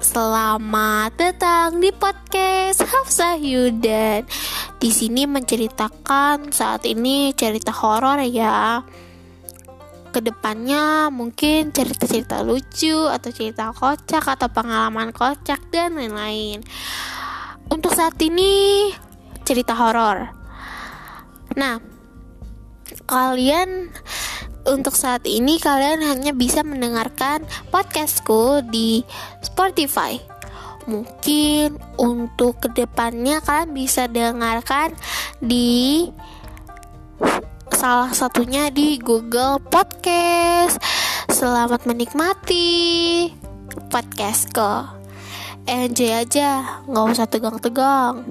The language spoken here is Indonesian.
Selamat datang di podcast Hafsah Yudan. Di sini menceritakan saat ini cerita horor ya. Ke depannya mungkin cerita-cerita lucu atau cerita kocak atau pengalaman kocak dan lain-lain. Untuk saat ini cerita horor. Nah, kalian untuk saat ini kalian hanya bisa mendengarkan podcastku di Spotify. Mungkin untuk ke depannya kalian bisa dengarkan di salah satunya di Google Podcast. Selamat menikmati podcastku. Enjoy aja, nggak usah tegang-tegang.